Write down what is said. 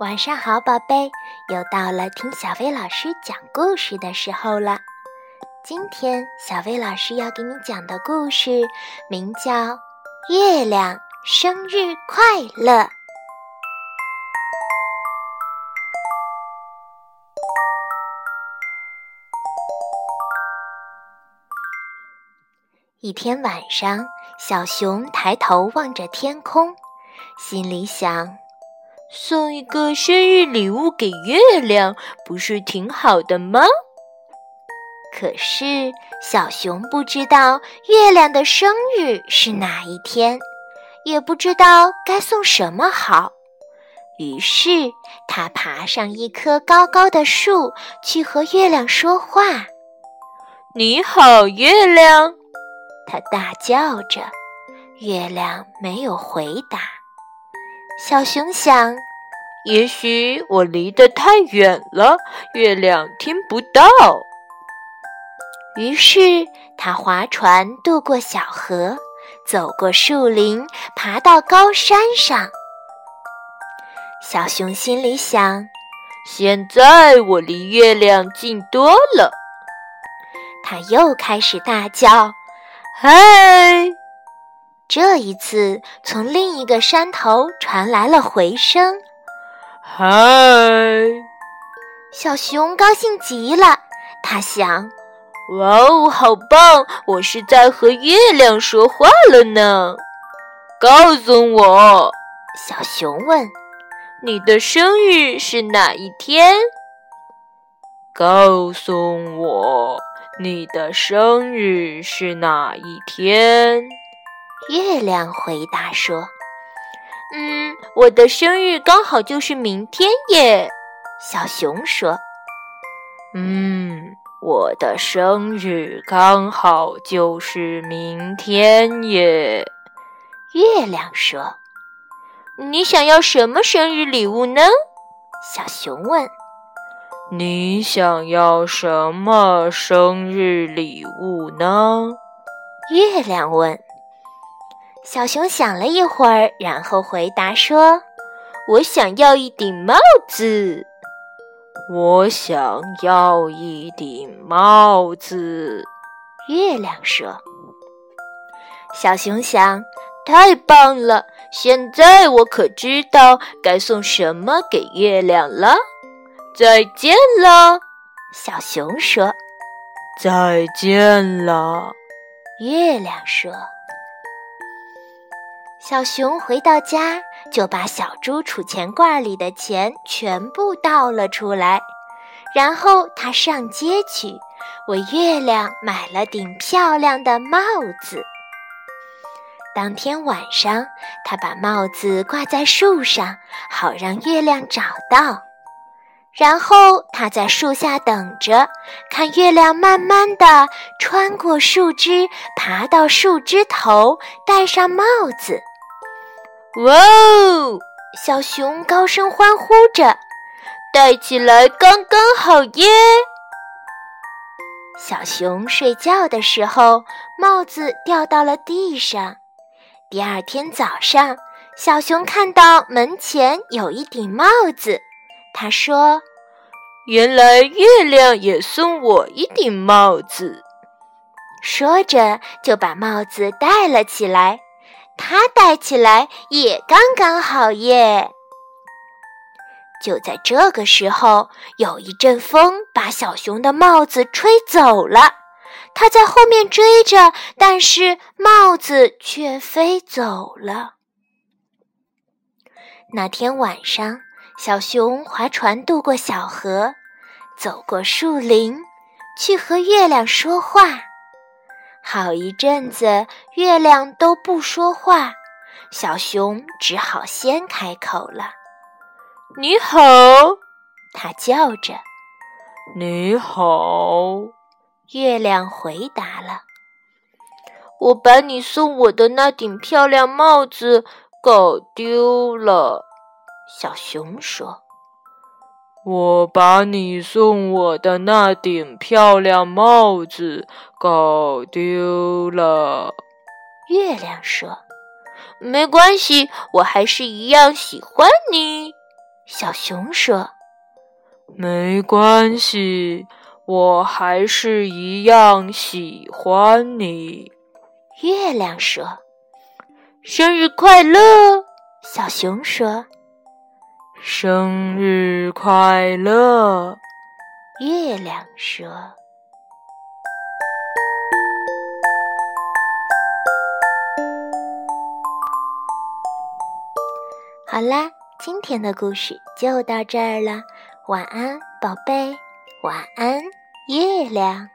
晚上好，宝贝，又到了听小薇老师讲故事的时候了。今天小薇老师要给你讲的故事名叫《月亮生日快乐》。一天晚上，小熊抬头望着天空，心里想。送一个生日礼物给月亮，不是挺好的吗？可是小熊不知道月亮的生日是哪一天，也不知道该送什么好。于是他爬上一棵高高的树，去和月亮说话。“你好，月亮！”他大叫着。月亮没有回答。小熊想，也许我离得太远了，月亮听不到。于是他划船渡过小河，走过树林，爬到高山上。小熊心里想：现在我离月亮近多了。他又开始大叫：“嗨！”这一次，从另一个山头传来了回声：“嗨！”小熊高兴极了，他想：“哇哦，好棒！我是在和月亮说话了呢。”告诉我，小熊问：“你的生日是哪一天？”告诉我，你的生日是哪一天？月亮回答说：“嗯，我的生日刚好就是明天耶。”小熊说：“嗯，我的生日刚好就是明天耶。”月亮说：“你想要什么生日礼物呢？”小熊问：“你想要什么生日礼物呢？”月亮问。小熊想了一会儿，然后回答说：“我想要一顶帽子。”我想要一顶帽子。月亮说：“小熊想，太棒了！现在我可知道该送什么给月亮了。”再见了，小熊说：“再见了。”月亮说。小熊回到家，就把小猪储钱罐里的钱全部倒了出来，然后他上街去，为月亮买了顶漂亮的帽子。当天晚上，他把帽子挂在树上，好让月亮找到。然后他在树下等着，看月亮慢慢地穿过树枝，爬到树枝头，戴上帽子。哇哦！小熊高声欢呼着，戴起来刚刚好耶！小熊睡觉的时候，帽子掉到了地上。第二天早上，小熊看到门前有一顶帽子，他说：“原来月亮也送我一顶帽子。”说着，就把帽子戴了起来。它戴起来也刚刚好耶。就在这个时候，有一阵风把小熊的帽子吹走了。它在后面追着，但是帽子却飞走了。那天晚上，小熊划船渡过小河，走过树林，去和月亮说话。好一阵子，月亮都不说话，小熊只好先开口了：“你好！”它叫着。“你好！”月亮回答了。“我把你送我的那顶漂亮帽子搞丢了。”小熊说。我把你送我的那顶漂亮帽子搞丢了，月亮说：“没关系，我还是一样喜欢你。”小熊说：“没关系，我还是一样喜欢你。”月亮说：“生日快乐！”小熊说：“生日快乐！”月亮说：“好啦，今天的故事就到这儿了。晚安，宝贝，晚安，月亮。”